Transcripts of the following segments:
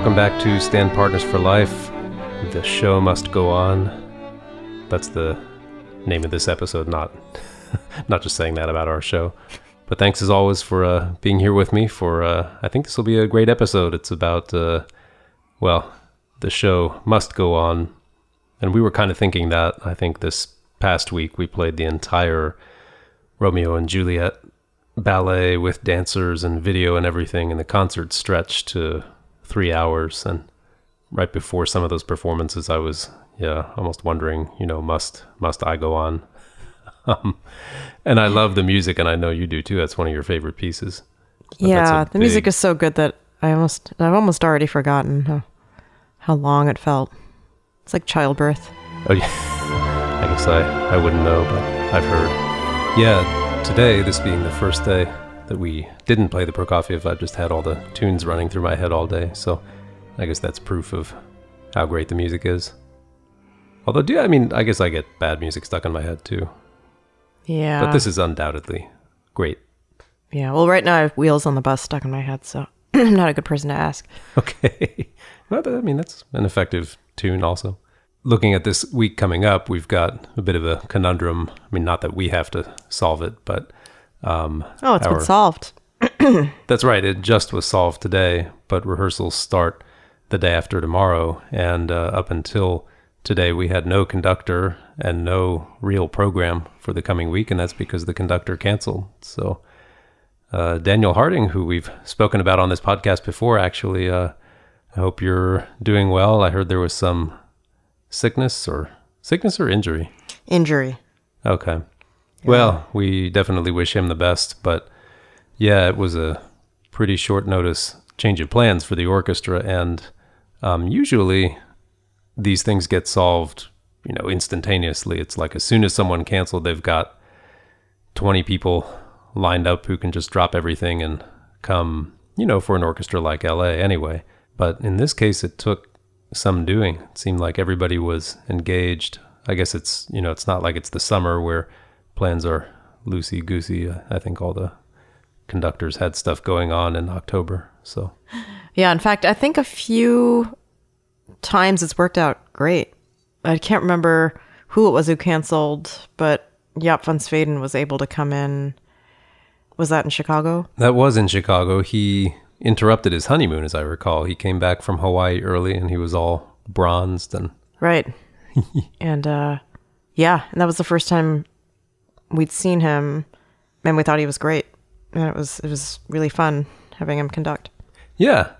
Welcome back to Stand Partners for Life. The show must go on. That's the name of this episode, not not just saying that about our show. But thanks as always for uh, being here with me. For uh, I think this will be a great episode. It's about uh, well, the show must go on, and we were kind of thinking that. I think this past week we played the entire Romeo and Juliet ballet with dancers and video and everything, and the concert stretched to three hours. And right before some of those performances, I was yeah almost wondering, you know, must must I go on? um, and I love the music, and I know you do too. That's one of your favorite pieces. But yeah, the music is so good that I almost I've almost already forgotten how, how long it felt. It's like childbirth. Oh yeah. I guess I, I wouldn't know, but I've heard. Yeah, today, this being the first day that we didn't play the Prokofiev, I've just had all the tunes running through my head all day, so I guess that's proof of how great the music is. Although, do I mean, I guess I get bad music stuck in my head too, Yeah. but this is undoubtedly great. yeah. Well, right now I have wheels on the bus stuck in my head, so I'm not a good person to ask. Okay. well, but, I mean, that's an effective tune also. Looking at this week coming up, we've got a bit of a conundrum. I mean, not that we have to solve it, but um, Oh, it's our- been solved. That's right. It just was solved today, but rehearsals start the day after tomorrow. And uh, up until today, we had no conductor and no real program for the coming week, and that's because the conductor canceled. So, uh, Daniel Harding, who we've spoken about on this podcast before, actually, uh, I hope you're doing well. I heard there was some sickness or sickness or injury. Injury. Okay. Well, we definitely wish him the best, but yeah, it was a pretty short notice change of plans for the orchestra, and um, usually these things get solved, you know, instantaneously. It's like as soon as someone canceled, they've got twenty people lined up who can just drop everything and come, you know, for an orchestra like LA anyway. But in this case, it took some doing. It seemed like everybody was engaged. I guess it's you know it's not like it's the summer where plans are loosey goosey. I think all the conductors had stuff going on in October. So Yeah. In fact, I think a few times it's worked out great. I can't remember who it was who canceled, but Jaap van Zweden was able to come in. Was that in Chicago? that was in Chicago. He interrupted his honeymoon, as I recall. He came back from Hawaii early, and he was all bronzed and Right. and uh yeah, and that was the first time we'd seen him and we thought he was great. And it was it was really fun having him conduct. Yeah.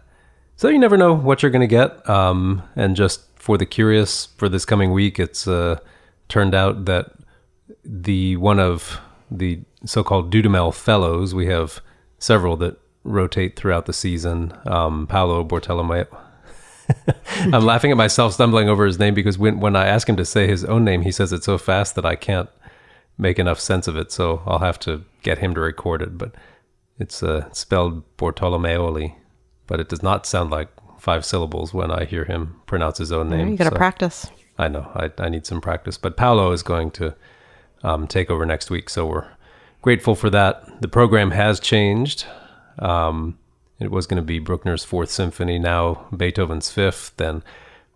So you never know what you're going to get. Um, and just for the curious, for this coming week, it's uh, turned out that the one of the so-called Dudamel Fellows, we have several that rotate throughout the season. Um, Paolo Bortolomeo. I'm laughing at myself stumbling over his name because when when I ask him to say his own name, he says it so fast that I can't make enough sense of it. So I'll have to get him to record it. But it's uh, spelled Bortolameolli, but it does not sound like five syllables when I hear him pronounce his own name. you got to So practice. I know I, I need some practice, but Paolo is going to um, take over next week, so we're grateful for that. The program has changed. Um, it was going to be Bruckner's Fourth Symphony, now Beethoven's Fifth. Then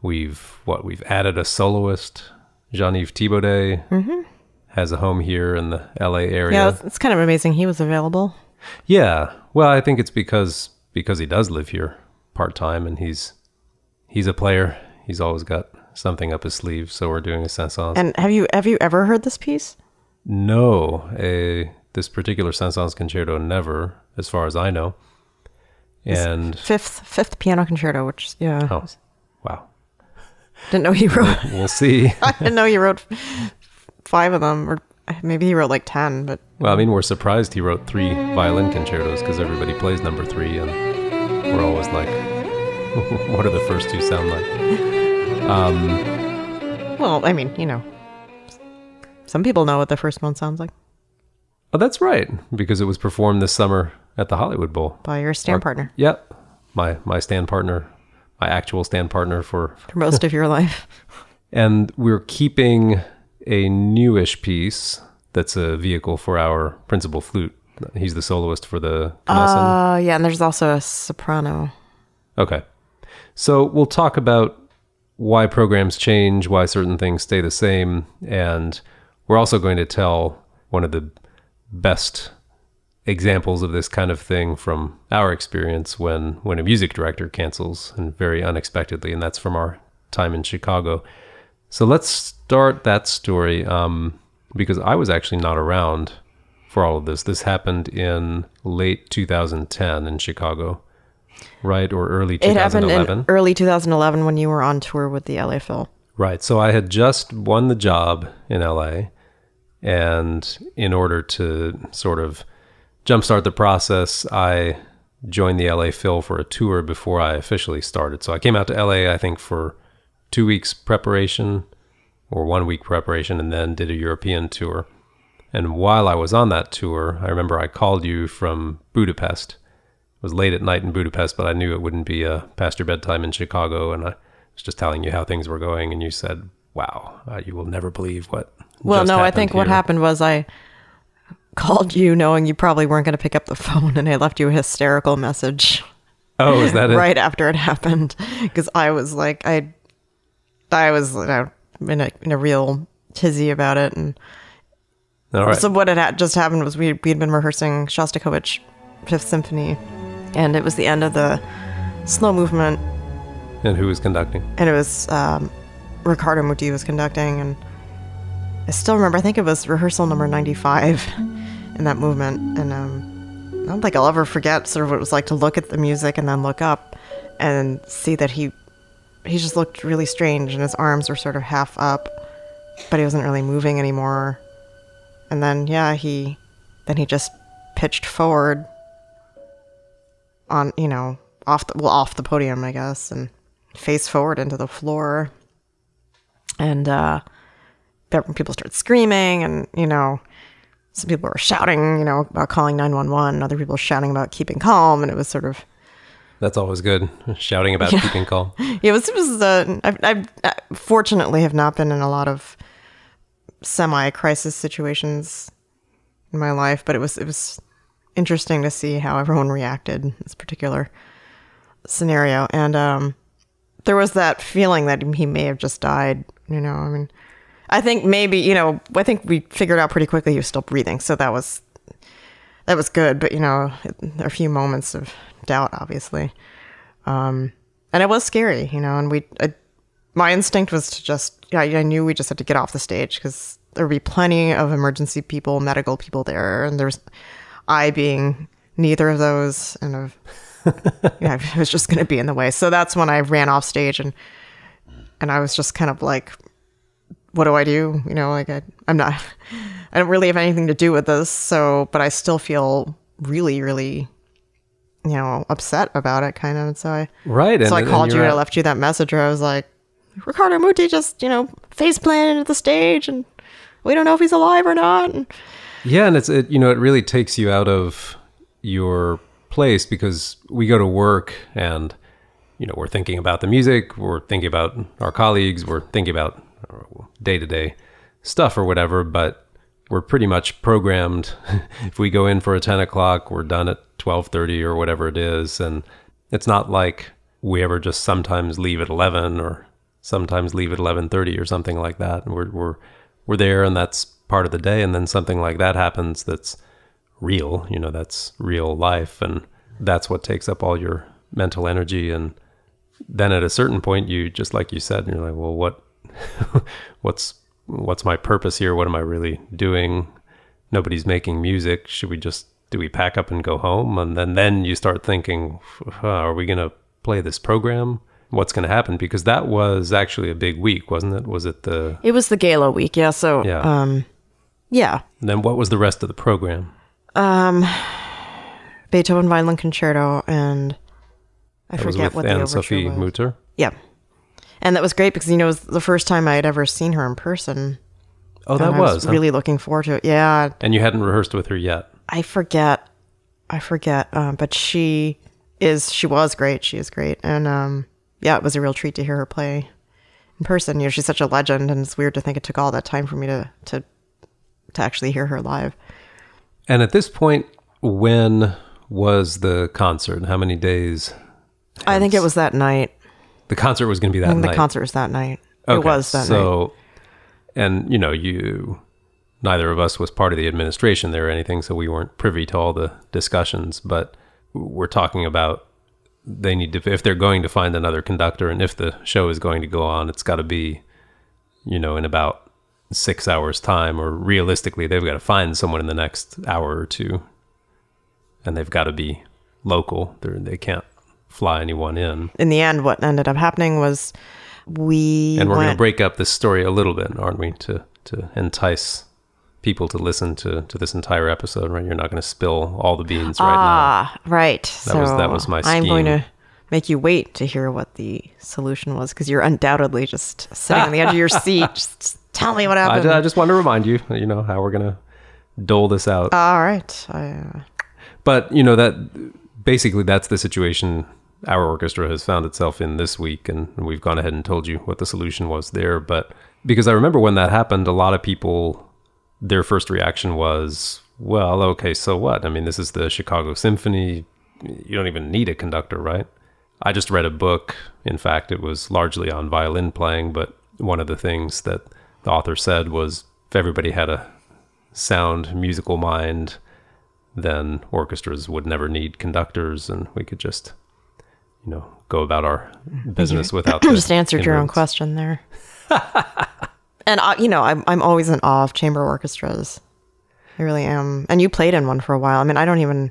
we've what we've added a soloist, Jean-Yves Thibaudet. Has a home here in the LA area. Yeah, it's, it's kind of amazing he was available. Yeah. Well, I think it's because because he does live here part time and he's he's a player. He's always got something up his sleeve, so we're doing a Saint-Saëns. And have you have you ever heard this piece? no, a this particular Saint-Saëns concerto never, as far as I know. And Fifth fifth piano concerto, which yeah, oh, wow. didn't know he wrote. We'll see. I didn't know he wrote five of them, or maybe he wrote like ten. But well, I mean, we're surprised he wrote three violin concertos because everybody plays number three, and we're always like, what do the first two sound like? Um, well, I mean, you know, some people know what the first one sounds like Oh, that's right, because it was performed this summer at the Hollywood Bowl. by your stand partner Yep. My my stand partner, my actual stand partner for for most of your life. and we're keeping a newish piece that's a vehicle for our principal flute. He's the soloist for the Oh, Uh, yeah, and there's also a soprano. okay. So we'll talk about why programs change, why certain things stay the same, and we're also going to tell one of the best examples of this kind of thing from our experience when when a music director cancels and very unexpectedly, and that's from our time in Chicago. So let's start that story um, because I was actually not around for all of this. This happened in late 2010 in Chicago, right, or early 2011. It happened 2011. in early 2011 when you were on tour with the LA Phil. Right. So I had just won the job in LA. And in order to sort of jumpstart the process, I joined the LA Phil for a tour before I officially started. So I came out to LA, I think, for two weeks preparation or one week preparation, and then did a European tour. And while I was on that tour, I remember I called you from Budapest. It was late at night in Budapest, but I knew it wouldn't be a past your bedtime in Chicago. And I was just telling you how things were going. And you said, wow, uh, you will never believe what. Well, no, I think what happened was I called you knowing you probably weren't going to pick up the phone and I left you a hysterical message Oh, is that it? right after it happened because I was like I I was you know, in a in a real tizzy about it and All right. so what had ha- just happened was we we had been rehearsing Shostakovich Fifth Symphony and it was the end of the slow movement and who was conducting? and it was um, Riccardo Muti was conducting, and I still remember. I think it was rehearsal number ninety-five in that movement, and um, I don't think I'll ever forget sort of what it was like to look at the music and then look up and see that he he just looked really strange, and his arms were sort of half up, but he wasn't really moving anymore. And then yeah, he then he just pitched forward on you know off the well off the podium, I guess, and face forward into the floor. And uh, people started screaming, and you know, some people were shouting, you know, about calling nine one one. Other people shouting about keeping calm, and it was sort of That's always good. Shouting about keeping calm. it was it was uh, I've, I've I fortunately have not been in a lot of semi crisis situations in my life, but it was it was interesting to see how everyone reacted in this particular scenario, and um, there was that feeling that he may have just died. You know, I mean, I think maybe you know, I think we figured out pretty quickly he was still breathing, so that was that was good. But you know, a few moments of doubt, obviously Um, and it was scary, you know. And we, I, my instinct was to just, yeah, I knew we just had to get off the stage because there would be plenty of emergency people, medical people there, and there's I being neither of those, and of, yeah, I was just going to be in the way. So that's when I ran off stage, and and I was just kind of like, what do I do? You know, like I, I'm not, I don't really have anything to do with this. So, but I still feel really, really, you know, upset about it, kind of. And so I, Right. so I and called you and I left you that message where I was like, Riccardo Muti just, you know, face planted into the stage and we don't know if he's alive or not. And Yeah, and it's it you know it really takes you out of your place because we go to work and you know we're thinking about the music, we're thinking about our colleagues, we're thinking about day to day stuff or whatever, but we're pretty much programmed. if we go in for a ten o'clock, we're done at twelve thirty or whatever it is, and it's not like we ever just sometimes leave at eleven or sometimes leave at eleven thirty or something like that. And we're we're we're there, and that's part of the day. And then something like that happens that's real. You know, that's real life, and that's what takes up all your mental energy. And then at a certain point, you just like you said, you're like, well, what, what's what's my purpose here? What am I really doing? Nobody's making music. Should we just do we pack up and go home? And then then you start thinking, are we gonna play this program? What's gonna happen? Because that was actually a big week, wasn't it? Was it the? it was the gala week. Yeah. So, Yeah. um, yeah. And then what was the rest of the program? Um, Beethoven Violin Concerto and I That forget what the Anne overture Sophie was. Mutter. Yeah. And that was great because, you know, it was the first time I had ever seen her in person. Oh, that and I was. huh? really looking forward to it. Yeah. And you hadn't rehearsed with her yet. I forget. I forget. Um, but she is, she was great. She is great. And um, yeah, it was a real treat to hear her play in person. You know, she's such a legend, and it's weird to think it took all that time for me to to to actually hear her live. And at this point, when was the concert? How many days? I think it was that night. The concert was going to be that mm, And night. the concert was that night. It was that night. so, and you know, you neither of us was part of the administration there or anything, so we weren't privy to all the discussions. But we're talking about they need to if they're going to find another conductor, and if the show is going to go on, it's got to be, you know, in about six hours time, or realistically, they've got to find someone in the next hour or two, and they've got to be local. They're, they can't fly anyone in. In the end, what ended up happening was we And we're going to break up this story a little bit, aren't we? To to entice people to listen to to this entire episode, right? You're not going to spill all the beans right now. ah, right. That was- that was my I'm going to make you wait to hear what the solution was because you're undoubtedly just sitting on the edge of your seat. Just, tell me what now. I, happened. I just want to remind you, you know, how we're going to dole this out. All right. I, uh, but you know that basically that's the situation our orchestra has found itself in this week and we've gone ahead and told you what the solution was there. But because i remember when that happened a lot of people their first reaction was well okay so what? I mean this is the chicago symphony. You don't even need a conductor right? I just read a book. In fact it was largely on violin playing but one of the things that the author said was if everybody had a sound musical mind then orchestras would never need conductors and we could just you know go about our mm-hmm. business without the just answered your own question there. and I, you know, I'm I'm always in awe of chamber orchestras. I really am. And you played in one for a while. I mean, I don't even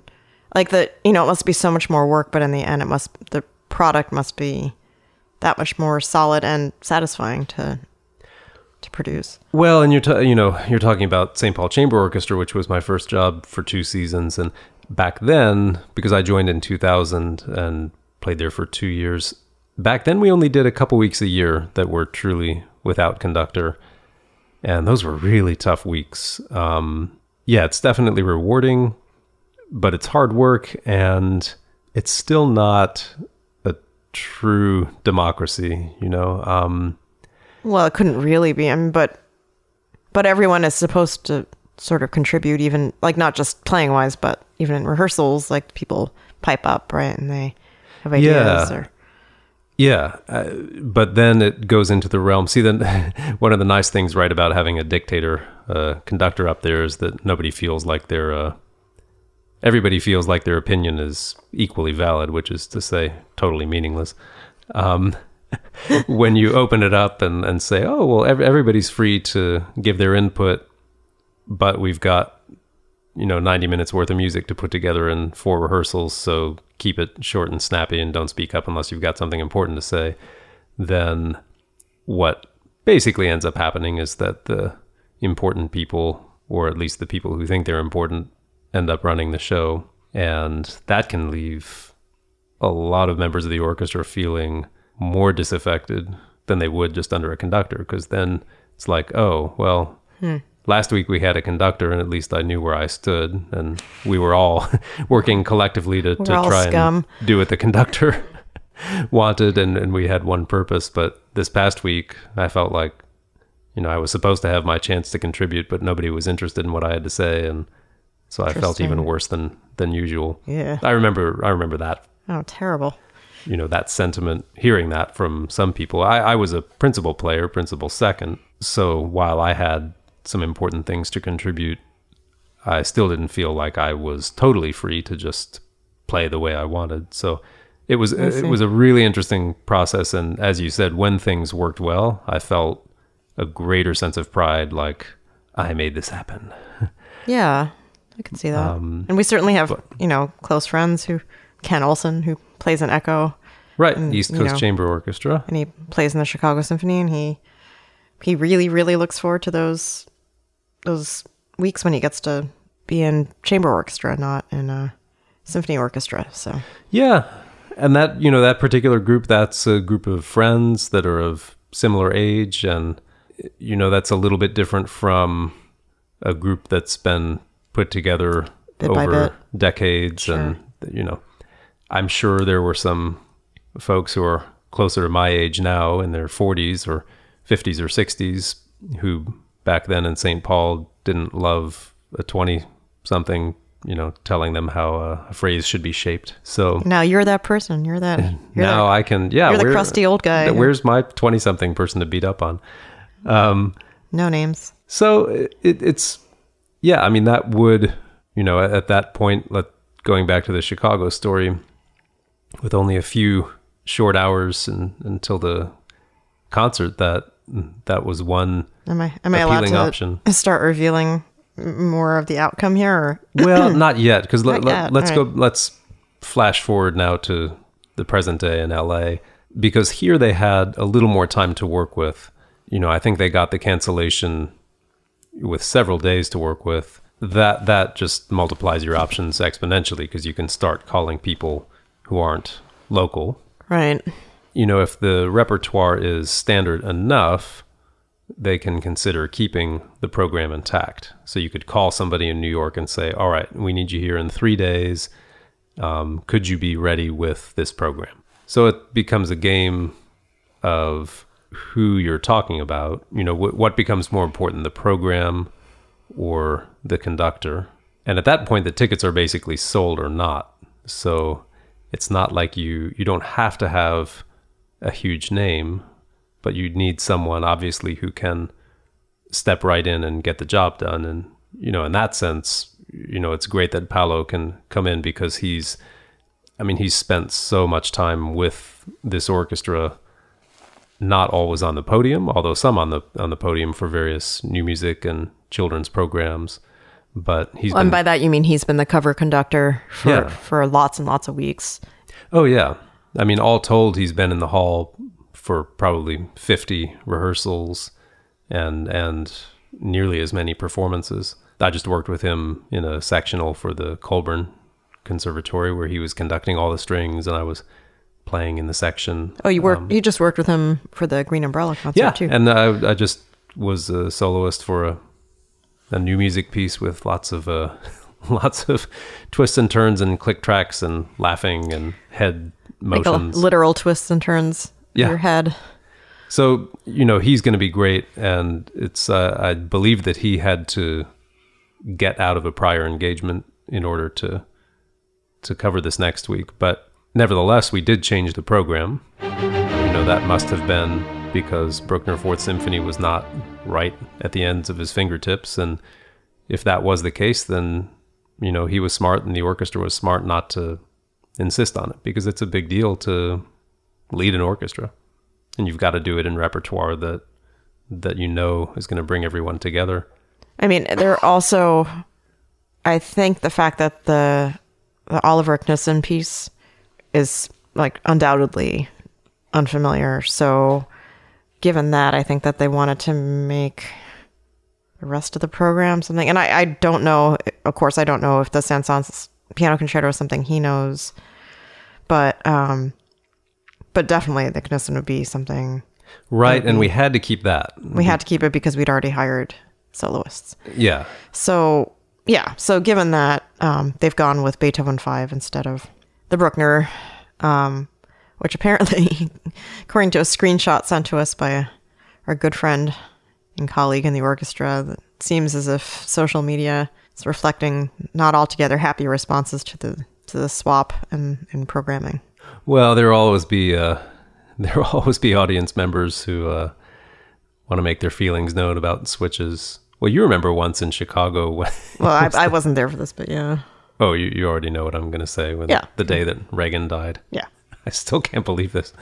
like the. You know, it must be so much more work, but in the end, it must the product must be that much more solid and satisfying to to produce. well and you're ta- you know you're talking about St. Paul Chamber Orchestra which was my first job for two seasons and back then because I joined in 2000 and played there for 2 years. Back then we only did a couple weeks a year that were truly without conductor. And those were really tough weeks. Um yeah it's definitely rewarding but it's hard work and it's still not a true democracy you know? Um Well, it couldn't really be. I mean, but but everyone is supposed to sort of contribute, even like not just playing wise, but even in rehearsals, like people pipe up, right, and they have ideas. Yeah. Or Yeah, uh, but then it goes into the realm. See, then one of the nice things, right, about having a dictator uh, conductor up there is that nobody feels like their uh, everybody feels like their opinion is equally valid, which is to say, totally meaningless. Um, when you open it up and, and say, oh well, ev- everybody's free to give their input, but we've got you know 90 minutes worth of music to put together in four rehearsals so keep it short and snappy and don't speak up unless you've got something important to say then what basically ends up happening is that the important people or at least the people who think they're important end up running the show and that can leave a lot of members of the orchestra feeling more disaffected than they would just under a conductor because then it's like oh well hmm. Last week we had a conductor and at least i knew where i stood and we were all working collectively to, to try scum. and do what the conductor wanted and, and we had one purpose but this past week i felt like you know i was supposed to have my chance to contribute but nobody was interested in what i had to say and so i felt even worse than than usual Yeah. i remember i remember that oh, terrible. you know that sentiment hearing that from some people I, I was a principal player principal second so while i had some important things to contribute. I still didn't feel like i was totally free to just play the way i wanted. So it was it was a really interesting process. And as you said when things worked well i felt a greater sense of pride like i made this happen. Yeah, I can see that. Um, and we certainly have, you know, close friends who Ken Olsen, who plays in ECCO, right and, east you coast know. chamber orchestra. and he plays in the Chicago Symphony, and he he really really looks forward to those those weeks when he gets to be in chamber orchestra, not in a symphony orchestra. So Yeah. And that, you know, that particular group, that's a group of friends that are of similar age. And, you know, that's a little bit different from a group that's been put together Bit over decades. And, you know, I'm sure there were some folks who are closer to my age now in their 40s or 50s or 60s who back then in St. Paul didn't love a 20 something you know, telling them how uh, a phrase should be shaped. So Now you're that person. You're that. You're now that, I can, yeah. you're the crusty old guy. Where's my 20 something person to beat up on? no names. So it, it's, yeah, I mean, that would, you know, at, at that point, let, going back to the Chicago story, with only a few short hours and, until the concert, that that was one. Am I am I allowed to option. start revealing more of the outcome here? Or Well, not yet, because let, Not let, yet, let's all go. Let's flash forward now to the present day in LA, because here they had a little more time to work with. You know, I think they got the cancellation with several days to work with. That that just multiplies your options exponentially because you can start calling people who aren't local. right? You know, if the repertoire is standard enough, they can consider keeping the program intact. So you could call somebody in New York and say, "All right, we need you here in three days. Um, could you be ready with this program?" So it becomes a game of who you're talking about. You know, wh- what becomes more important, the program or the conductor? And at that point, the tickets are basically sold or not. So it's not like you you don't have to have a huge name, but you need someone obviously who can step right in and get the job done. And you know, in that sense, you know, it's great that Paolo can come in because he's, I mean, he's spent so much time with this orchestra. Not always on the podium, although some on the on the podium for various new music and children's programs. But he's And been by that you mean he's been the cover conductor for Yeah. for lots and lots of weeks. Oh yeah. I mean, all told, he's been in the hall for probably fifty rehearsals, and and nearly as many performances. I just worked with him in a sectional for the Colburn Conservatory where he was conducting all the strings, and I was playing in the section. Oh, you worked. you just worked with him for the Green Umbrella concert Yeah, too. and I, I just was a soloist for a a new music piece with lots of uh, lots of twists and turns and click tracks and laughing and head like motions. literal twists and turns. Yeah. Your head. So you know he's going to be great, and it's uh, I believe that he had to get out of a prior engagement in order to to cover this next week. But nevertheless, we did change the program. You know that must have been because Bruckner Fourth Symphony was not right at the ends of his fingertips, and if that was the case, then you know he was smart, and the orchestra was smart not to insist on it because it's a big deal to lead an orchestra and you've got to do it in repertoire that that you know is going to bring everyone together. I mean, there also, I think the fact that the the Oliver Knussen piece is like undoubtedly unfamiliar. So, given that, I think that they wanted to make the rest of the program something. And I, I don't know. Of course, I don't know if the Saint-Saëns piano concerto is something he knows, but um, but definitely the Knussen would be something Right, and we had to keep that. we had to keep it because we'd already hired soloists. Yeah. So yeah, so given that um, they've gone with Beethoven five instead of the Bruckner, um, which apparently, according to a screenshot sent to us by our good friend and colleague in the orchestra, that seems as if social media is reflecting not altogether happy responses to the to the swap and in programming. Well, there will always be uh, there will always be audience members who uh, want to make their feelings known about switches. Well, you remember once in Chicago when Well, I, I wasn't there for this, but yeah, oh, you, you already know what I'm going to say. When Yeah. the day that Reagan died. yeah. I still can't believe this.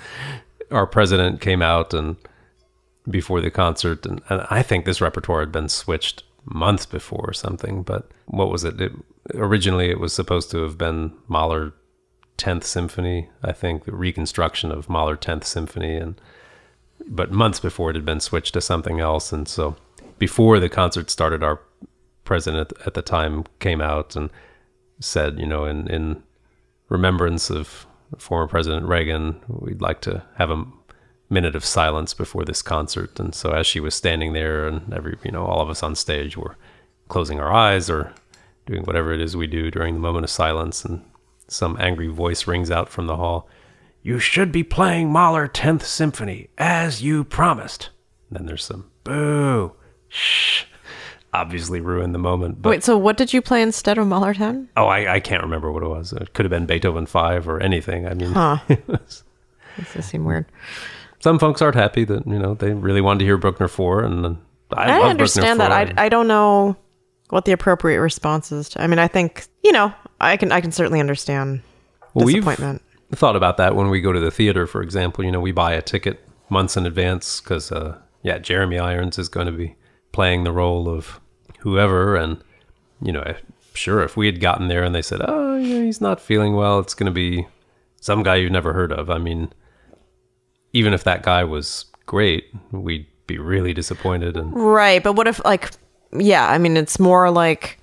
Our president came out and before the concert, and, and I think this repertoire had been switched months before or something. But what was it? it? Originally, it was supposed to have been Mahler 10th Symphony. I think the reconstruction of Mahler 10th Symphony, and but months before it had been switched to something else. And so before the concert started, our president at the time came out and said, you know, in in remembrance of former President Reagan, we'd like to have a minute of silence before this concert. And so as she was standing there and every, you know, all of us on stage were closing our eyes or doing whatever it is we do during the moment of silence and some angry voice rings out from the hall. You should be playing Mahler 10th Symphony as you promised. And then there's some boo, shh. obviously ruined the moment. But Wait, so what did you play instead of Mahler 10? oh, I, I can't remember what it was. It could have been Beethoven Five or anything. I mean, Huh. it was- This does seem weird. some folks aren't happy that you know they really wanted to hear Bruckner Four, and I, I, understand that. 4. I, I don't know what the appropriate response is. To, I mean, I think you know, I can I can certainly understand Well, we've- thought about that when we go to the theater, for example. You know, we buy a ticket months in advance because, uh, yeah, Jeremy Irons is going to be playing the role of whoever. And, you know, sure, if we had gotten there and they said, oh, yeah, he's not feeling well, it's going to be some guy you've never heard of. I mean, even if that guy was great, we'd be really disappointed. And Right, but what if like yeah, I mean it's more like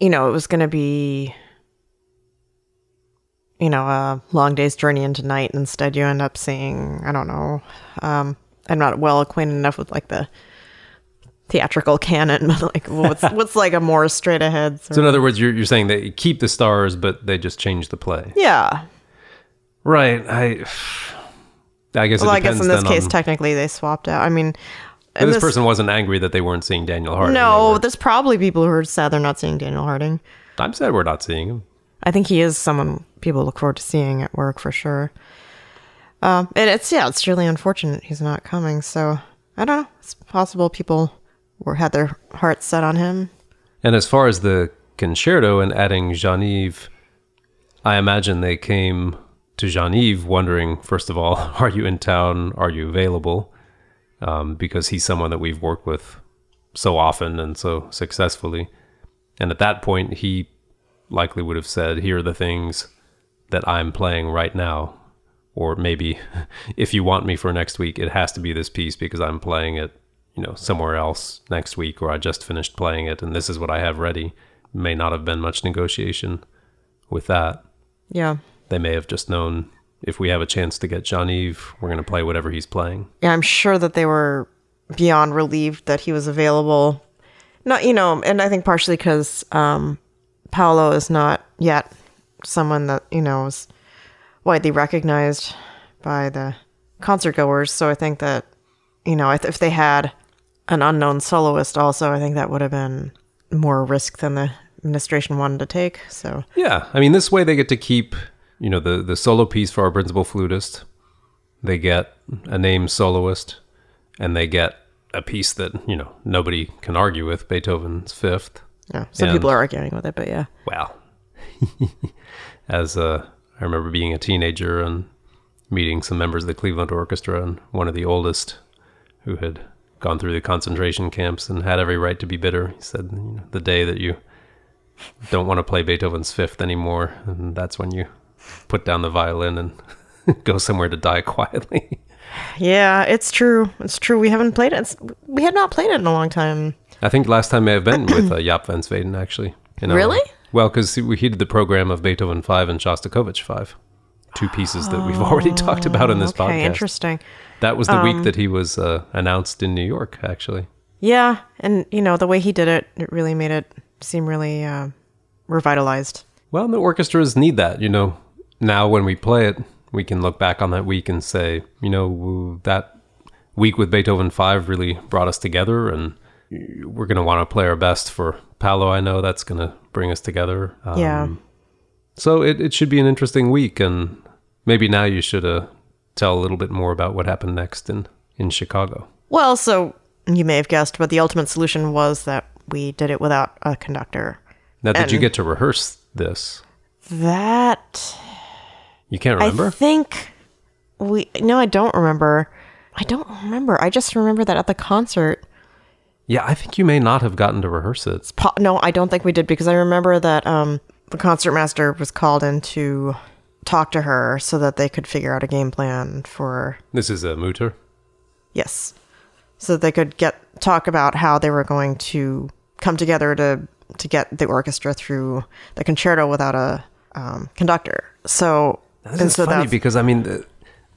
you know, it was going to be you know, a long day's journey into night and instead you end up seeing, I don't know, um I'm not well acquainted enough with like the theatrical canon, but like what's what's like a more straight ahead sort so, in other words, you're, you're saying they keep the stars, but they just change the play. Yeah. Right. I. I guess Well, I guess in this case on- technically they swapped out. I mean In this, person wasn't angry that they weren't seeing Daniel Harding. No, there's probably people who are sad they're not seeing Daniel Harding. I'm sad we're not seeing him. I think he is someone people look forward to seeing at work for sure. Um, and it's yeah, it's really unfortunate he's not coming. So I don't know. It's possible people were had their hearts set on him. And as far as the concerto and adding Jean-Yves, I imagine they came to Jean-Yves wondering, first of all, are you in town? Are you available? Um, because he's someone that we've worked with so often and so successfully. And at that point, he likely would have said, here are the things that I'm playing right now. Or maybe if you want me for next week, it has to be this piece because I'm playing it, you know, somewhere else next week, or I just finished playing it and this is what I have ready. May not have been much negotiation with that. Yeah. They may have just known if we have a chance to get Jean Yves, we're going to play whatever he's playing. Yeah, I'm sure that they were beyond relieved that he was available. Not, you know, and I think partially because um, Paolo is not yet someone that, you know, is widely recognized by the concert goers. So I think that, you know, if if they had an unknown soloist also, I think that would have been more risk than the administration wanted to take. So, Yeah, I mean, this way they get to keep, you know, the the solo piece for our principal flutist. They get a named soloist, and they get a piece that you know nobody can argue with, Beethoven's Fifth. yeah, some And- people are arguing with it, but yeah. Well, as uh, I remember being a teenager and meeting some members of the Cleveland Orchestra, and one of the oldest who had gone through the concentration camps and had every right to be bitter. He said, you know, the day that you don't want to play Beethoven's Fifth anymore, and that's when you put down the violin and go somewhere to die quietly. Yeah, it's true. It's true. We haven't played it. It's, we had not played it in a long time. I think last time may have been with uh, Jaap van Zweden, actually. in. Really? Well, because we he did the program of Beethoven 5 and Shostakovich 5. Two pieces that we've already talked about in this okay, podcast. interesting. That was the week that he was uh, announced in New York, actually. Yeah, and you know the way he did it, it really made it seem really uh, revitalized. Well, the orchestras need that. You know, now when we play it, we can look back on that week and say, you know, that week with Beethoven 5 really brought us together, and we're going to want to play our best for Paolo. I know that's going to bring us together. Um, yeah, So it, it should be an interesting week, and maybe now you should uh, tell a little bit more about what happened next in, in Chicago. Well, so you may have guessed, but the ultimate solution was that we did it without a conductor. Now, did you get to rehearse this? That You can't remember? I think we. No, I don't remember. I don't remember. I just remember that at the concert. yeah, I think you may not have gotten to rehearse it. Po- no, I don't think we did because I remember that um, the concertmaster was called in to talk to her so that they could figure out a game plan for This is a Mutter. Yes. So that they could get talk about how they were going to come together to to get the orchestra through the concerto without a um, conductor. So This and is so funny because I mean, the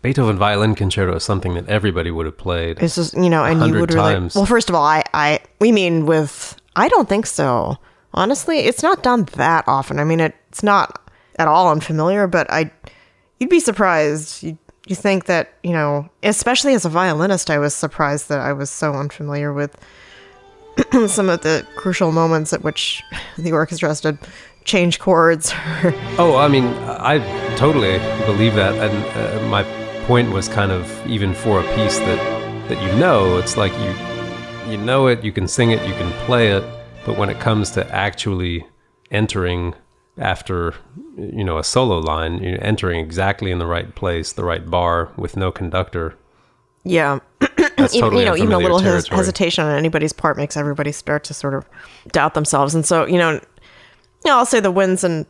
Beethoven Violin Concerto is something that everybody would have played. it's just you know, and you 100 would really times. well. First of all, I I we mean with I don't think so. Honestly, it's not done that often. I mean, it, it's not at all unfamiliar, but I you'd be surprised. You you think that you know, especially as a violinist, I was surprised that I was so unfamiliar with some of the crucial moments at which the orchestra has to change chords. oh, I mean, I totally believe that, and uh, my point was kind of even for a piece that that you know, it's like you you know it, you can sing it, you can play it, but when it comes to actually entering after you know a solo line, you're entering exactly in the right place, the right bar with no conductor. Yeah, That's even, totally you know, even a little hes- hesitation on anybody's part makes everybody start to sort of doubt themselves. And so, you know, you know, I'll say the winds and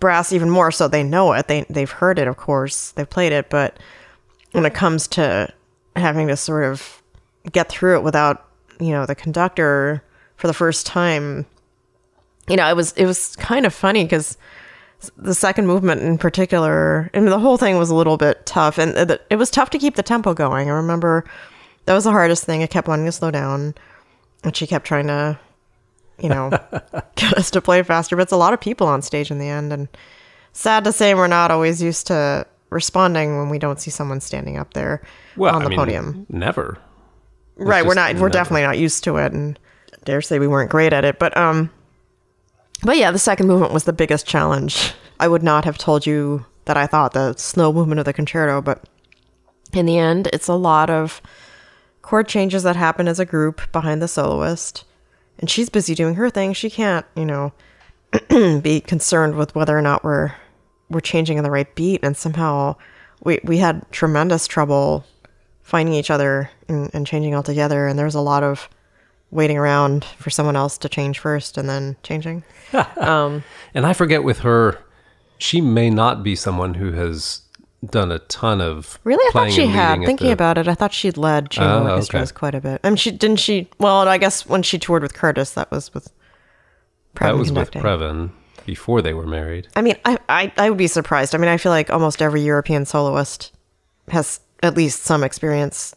brass even more so they know it. They they've heard it, of course, they've played it, but when it comes to having to sort of get through it without, you know, the conductor for the first time, you know, it was it was kind of funny because the second movement in particular, and the whole thing was a little bit tough, and it, it was tough to keep the tempo going. I remember that was the hardest thing. I kept wanting to slow down, and she kept trying to, you know, get us to play faster. But it's a lot of people on stage in the end, and sad to say, we're not always used to responding when we don't see someone standing up there well, on the I mean, podium. Never. right, we're not. We're definitely not used to it, and I dare say we weren't great at it. But um, but yeah, the second movement was the biggest challenge. I would not have told you that I thought the slow movement of the concerto, but in the end, it's a lot of chord changes that happen as a group behind the soloist, and she's busy doing her thing. She can't, you know, be concerned with whether or not we're we're changing in the right beat. And somehow, we we had tremendous trouble finding each other and, and changing all together. And there's a lot of waiting around for someone else to change first and then changing. um, And I forget with her, she may not be someone who has done a ton of really, I thought she had. Thinking the- about it, I thought she'd led chamber Oh, orchestras okay. quite a bit. I mean, she didn't she. Well, I guess when she toured with Curtis, that was with. that was conducting. with Previn before they were married. I mean, I, I I would be surprised. I mean, I feel like almost every European soloist has at least some experience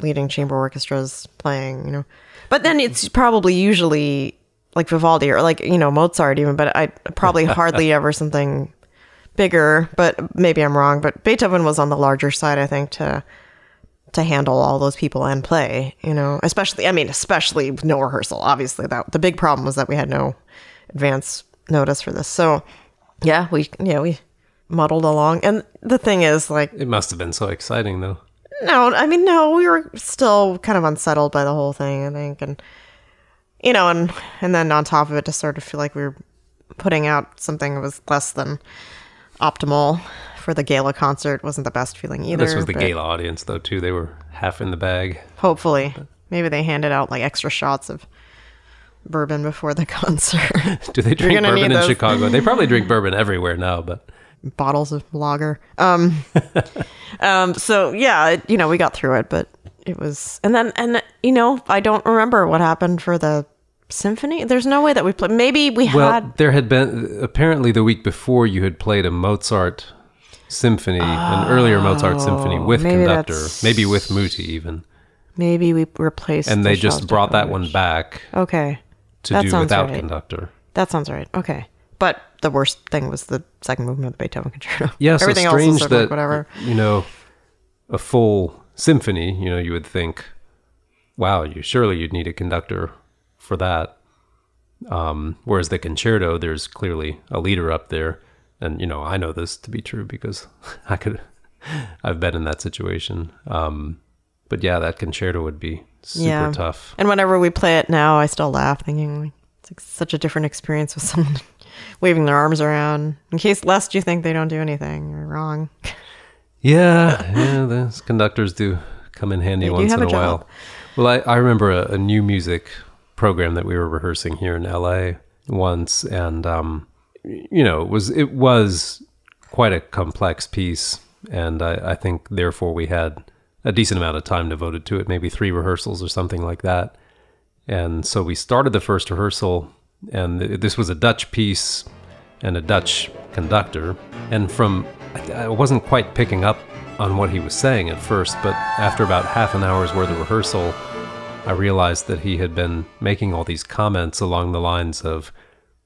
leading chamber orchestras playing, you know. But then it's probably usually like Vivaldi or like, you know, Mozart even, but I probably hardly ever something bigger, but maybe I'm wrong, but Beethoven was on the larger side, I think, to to handle all those people and play, you know, especially I mean, especially with no rehearsal. Obviously, that the big problem was that we had no advance notice for this. So, yeah, we yeah, we muddled along. And the thing is like It must have been so exciting, though. no, I mean, no, we were still kind of unsettled by the whole thing, I think. And, you know, and, and then on top of it, to sort of feel like we were putting out something that was less than optimal for the gala concert wasn't the best feeling either. this was the gala audience, though, too. They were half in the bag. Hopefully. Maybe they handed out like extra shots of bourbon before the concert. Do they drink bourbon in. Chicago? They probably drink bourbon everywhere now, but bottles of lager. Um, um, so yeah, it, you know, we got through it, but it was, and then, and you know, I don't remember what happened for the symphony. There's no way that we played. Maybe we well, had. there had been apparently the week before you had played a Mozart symphony, an earlier Mozart symphony oh, with Oh, maybe conductor, that's- maybe with Muti even, Maybe we replaced. and the they just brought that one back Okay, to That do sounds without right. conductor. that sounds right. Okay, but the worst thing was the second movement of the Beethoven concerto. Yeah, so everything else strange was sort that like whatever. you know a full symphony. You know, you would think, wow, you surely you'd need a conductor for that. Um, whereas the concerto, there's clearly a leader up there, and you know I know this to be true because I could, I've been in that situation. Um, but yeah, that concerto would be super Yeah. tough. And whenever we play it now, I still laugh, thinking it's like such a different experience with someone waving their arms around. In case lest you think they don't do anything, you're wrong. Yeah, yeah, those conductors do come in handy They once in a a, while. Well, I, I remember a, a new music program that we were rehearsing here in LA once, and um, you know, it was it was quite a complex piece, and I, I think therefore we had a decent amount of time devoted to it, maybe three rehearsals or something like that. And so we started the first rehearsal, and th- this was a Dutch piece and a Dutch conductor. And from, I- I wasn't quite picking up on what he was saying at first, but after about half an hour's worth of rehearsal, I realized that he had been making all these comments along the lines of,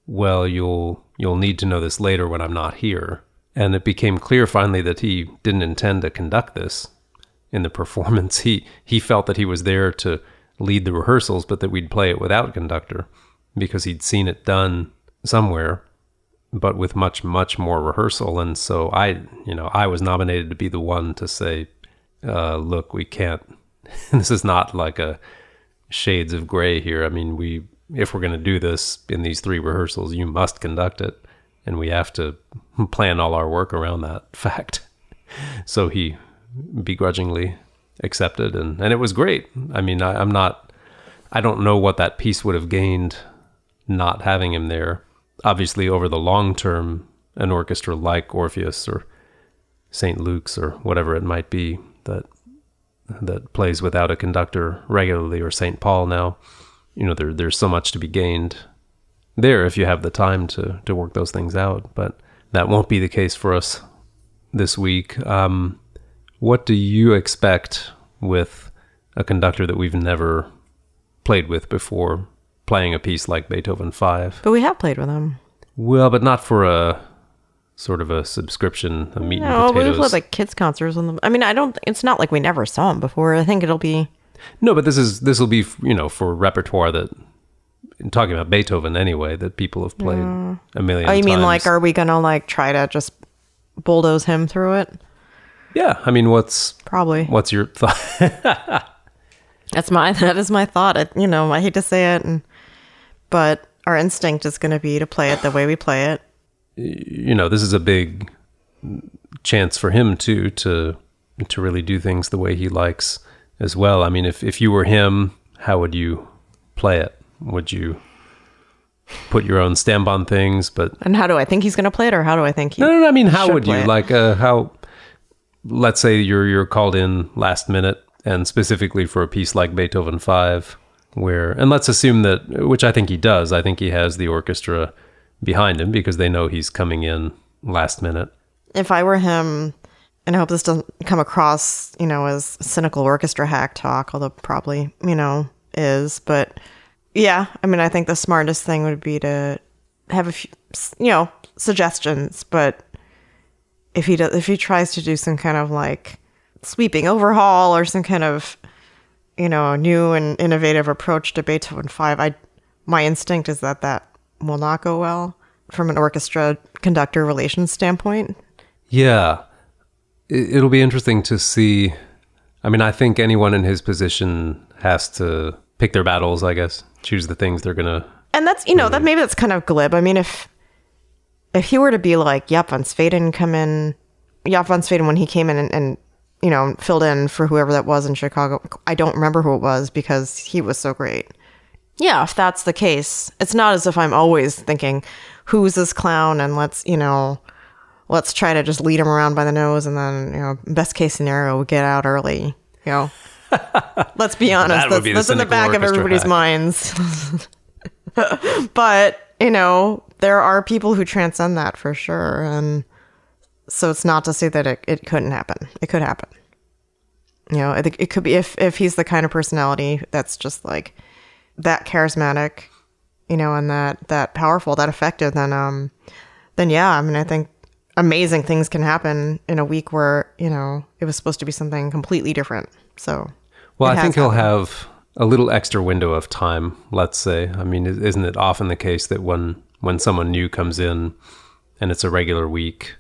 "Well, you'll you'll need to know this later when I'm not here." And it became clear finally that he didn't intend to conduct this in the performance. He he felt that he was there to lead the rehearsals, but that we'd play it without conductor because he'd seen it done somewhere, but with much, much more rehearsal. And so I, you know, I was nominated to be the one to say, uh, look, we can't, this is not like a shades of gray here. I mean, we, if we're going to do this in these three rehearsals, you must conduct it. And we have to plan all our work around that fact. So he begrudgingly accepted and, and it was great. I mean, I, I'm not, I don't know what that piece would have gained not having him there. Obviously, over the long term, an orchestra like Orpheus or St. Luke's or whatever it might be that that plays without a conductor regularly or St. Paul now, you know, there there's so much to be gained there if you have the time to to work those things out. But that won't be the case for us this week. Um, what do you expect with a conductor that we've never played with before, playing a piece like Beethoven Five? But we have played with him. Well, but not for a sort of a subscription, a meat No, and potatoes. played like kids concerts. On the, I mean, I don't. It's not like we never saw him before. I think it'll be. No, but this is this will be you know for repertoire that talking about Beethoven anyway that people have played a million. Oh, you mean like, are we gonna like try to just bulldoze him through it? yeah? I mean, what's Probably. what's your thought? That's my that is my thought. I, you know, I hate to say it, and, but our instinct is going to be to play it the way we play it. You know, this is a big chance for him too to to really do things the way he likes as well. I mean, if if you were him, how would you play it? Would you put your own stamp on things? But And how do I think he's going to play it, or how do I think he? no, no, no I mean, how would you it. like? Uh, how? Let's say you're you're called in last minute, and specifically for a piece like Beethoven Five, where and let's assume that, which I think he does. I think he has the orchestra behind him because they know he's coming in last minute. If I were him, and I hope this doesn't come across, you know, as cynical orchestra hack talk, although probably, you know, is. But yeah, I mean, I think the smartest thing would be to have a few, you know, suggestions. But if he does, if he tries to do some kind of like sweeping overhaul or some kind of, you know, new and innovative approach to Beethoven Five, I, my instinct is that that will not go well from an orchestra conductor relations standpoint. Yeah. It- It'll be interesting to see. I mean, I think anyone in his position has to pick their battles, I guess, choose the things they're going to. And that's you know that maybe that's kind of glib. I mean, if if he were to be like Jaap van Zweden come in, Jaap van Zweden when he came in and, and you know filled in for whoever that was in Chicago. I don't remember who it was because he was so great. Yeah, if that's the case, it's not as if I'm always thinking, who's this clown, and let's you know, let's try to just lead him around by the nose, and then you know, best case scenario, we get out early. You know, let's be honest, That that's, that's in the back of everybody's hack. minds. but you know there are people who transcend that for sure and so it's not to say that it, it couldn't happen it could happen you know it, it could be if if he's the kind of personality that's just like that charismatic you know and that that powerful that effective then um then yeah i mean i think amazing things can happen in a week where you know it was supposed to be something completely different so Well, I think he'll have a little extra window of time, let's say. I mean, is- isn't it often the case that when, when someone new comes in and it's a regular week,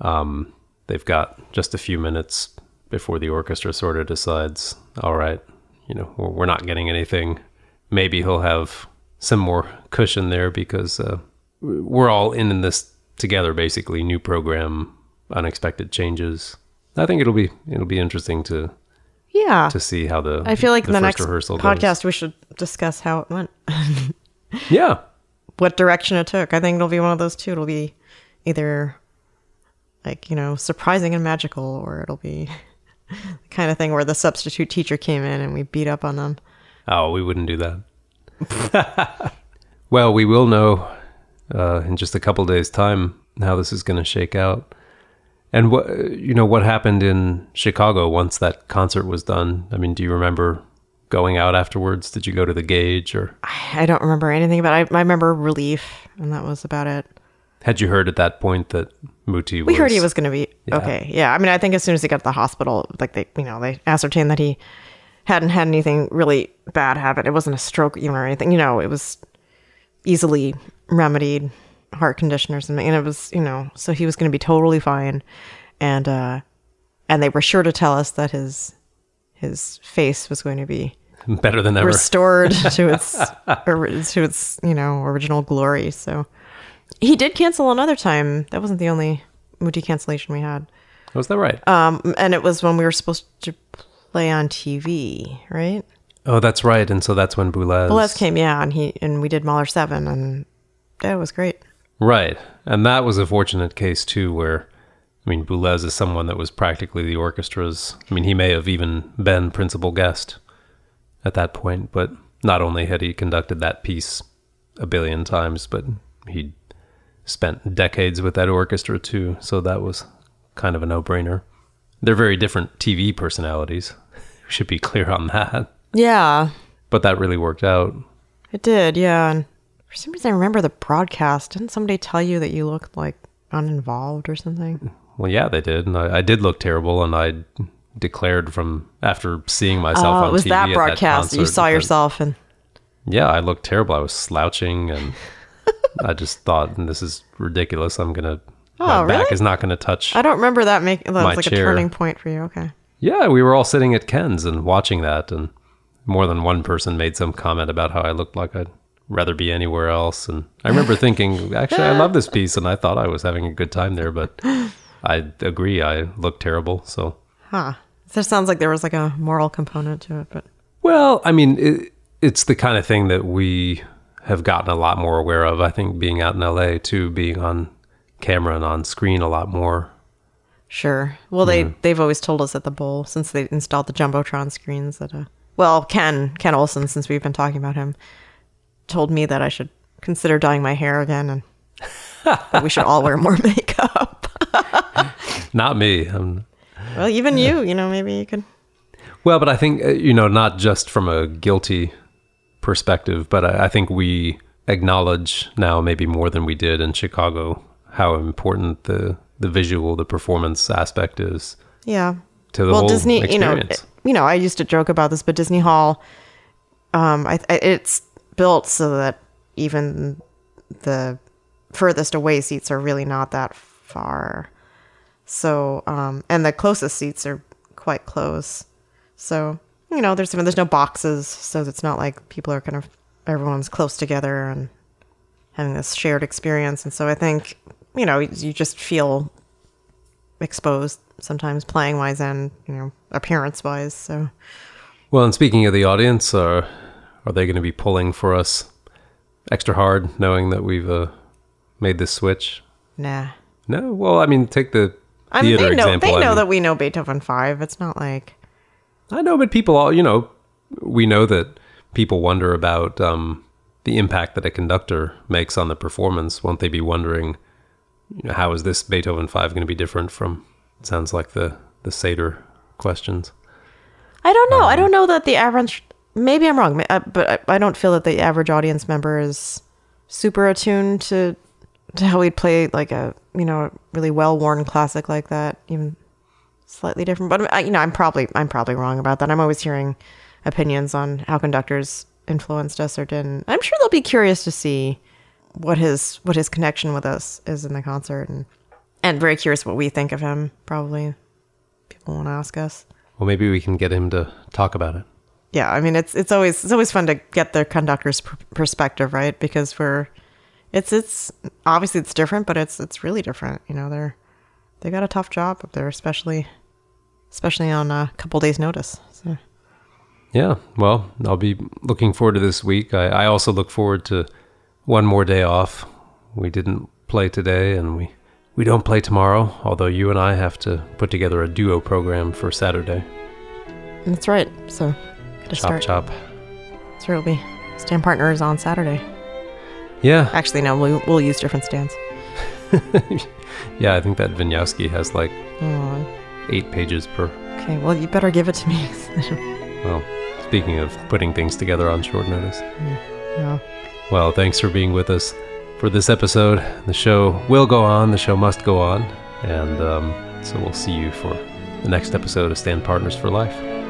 um, they've got just a few minutes before the orchestra sort of decides, all right, you know, we're not getting anything. Maybe he'll have some more cushion there because uh, we're all in this together, basically. New program, unexpected changes. I think it'll be it'll be interesting to yeah to see how the I feel like in the next rehearsal podcast goes. we should discuss how it went, Yeah, what direction it took. I think it'll be one of those two. It'll be either like you know surprising and magical, or it'll be the kind of thing where the substitute teacher came in and we beat up on them. Oh, we wouldn't do that. well, we will know uh, in just a couple days' time how this is going to shake out, and what you know what happened in Chicago once that concert was done. I mean, do you remember going out afterwards? Did you go to the Gage, or I don't remember anything, but I, I remember relief, and that was about it. had you heard at that point that Muti? We heard he was going to be Yeah. okay. Yeah, I mean, I think as soon as he got to the hospital, like they, you know, they ascertained that he hadn't had anything really bad happen. It wasn't a stroke even or anything. You know, it was easily remedied heart condition or something. And it was, you know, so he was going to be totally fine. And, uh, and they were sure to tell us that his, his face was going to be Better than ever. restored to its, or, to its, you know, original glory. So he did cancel another time. That wasn't the only Muti cancellation we had. Was that right? Um, and it was when we were supposed to play on TV, right? oh, that's right. And so that's when Boulez. Boulez came, yeah, and he and we did Mahler Seven, and that was great. Right. And that was a fortunate case, too, where, I mean, Boulez is someone that was practically the orchestra's. I mean, he may have even been principal guest at that point, but not only had he conducted that piece a billion times, but he'd spent decades with that orchestra, too. So that was kind of a no brainer. They're very different TV personalities. Should be clear on that. Yeah, But that really worked out. it did. Yeah, and for some reason I remember the broadcast. Didn't somebody tell you that you looked like uninvolved or something? Well, yeah, they did, and I, I did look terrible, and I declared from after seeing myself Oh, on it was TV that at broadcast. you saw that- yourself, and Yeah, I looked terrible. I was slouching, and I just thought, "This is ridiculous. I'm gonna. Oh, my Oh, back is not gonna touch." I don't remember that making that was like chair. a turning point for you. Okay. Yeah, we were all sitting at Ken's and watching that, and more than one person made some comment about how I looked like I'd rather be anywhere else. And I remember thinking, actually, I love this piece, and I thought I was having a good time there, but I agree, I look terrible. So, Huh. That sounds like there was like a moral component to it, but well, I mean, it, it's the kind of thing that we have gotten a lot more aware of. I think being out in LA too, being on camera and on screen a lot more. Sure. Well, they they've always told us at the bowl since they installed the jumbotron screens that uh well, Ken Ken Olsen since we've been talking about him told me that I should consider dyeing my hair again and that we should all wear more makeup. Not me. I'm, Well, even you, you know, maybe you could Well, but I think, uh, you know, not just from a guilty perspective, but I, I think we acknowledge now, maybe more than we did in Chicago, how important the, the visual, the performance aspect is Yeah. to the well, whole Disney, you know, you know, I used to joke about this, but Disney Hall, um, I, I, it's built so that even the furthest away seats are really not that far. So, um, and the closest seats are quite close. So, you know, there's there's no boxes, so it's not like people are kind of everyone's close together and having this shared experience. And so I think, you know, you just feel exposed sometimes playing wise and you know appearance wise so well, and speaking of the audience, are, are they going to be pulling for us extra hard, knowing that we've uh, made this switch? nah No? Well, I mean, take the i mean theater they know example. they I know mean- that we know beethoven 5 it's not like I know, but people all, you know, we know that people wonder about um, the impact that a conductor makes on the performance. Won't they be wondering, you know, how is this Beethoven 5 going to be different from, it sounds like the, the Seder questions. i don't know. I Um, don't know that the average maybe i'm wrong uh, but I, I don't feel that the average audience member is super attuned to to how we'd play like a you know really well worn classic like that even slightly different. But I, you know i'm probably i'm probably wrong about that. I'm always hearing opinions on how conductors influenced us or didn't. I'm sure they'll be curious to see what his what his connection with us is in the concert. And and very curious what we think of him probably. People want to ask us. Well, maybe we can get him to talk about it. yeah i mean it's it's always it's always fun to get the conductor's pr- perspective right? Because we're it's it's obviously it's different but it's it's really different. You know they're they got a tough job up there especially especially on a couple days notice so. Yeah, well, I'll be looking forward to this week. I, I also look forward to one more day off. We didn't play today, and we, we don't play tomorrow, although you and I have to put together a duo program for Saturday. that's right so gotta Chop, start chop. so it'll be stand partners on saturday Yeah, actually no we'll, we'll use different stands yeah, I think that Wieniawski has like eight pages per. okay well you better give it to me Well, speaking of putting things together on short notice. Mm, yeah. Well, thanks for being with us for this episode. The show will go on, the show must go on. And um, so we'll see you for the next episode of Stand Partners for Life.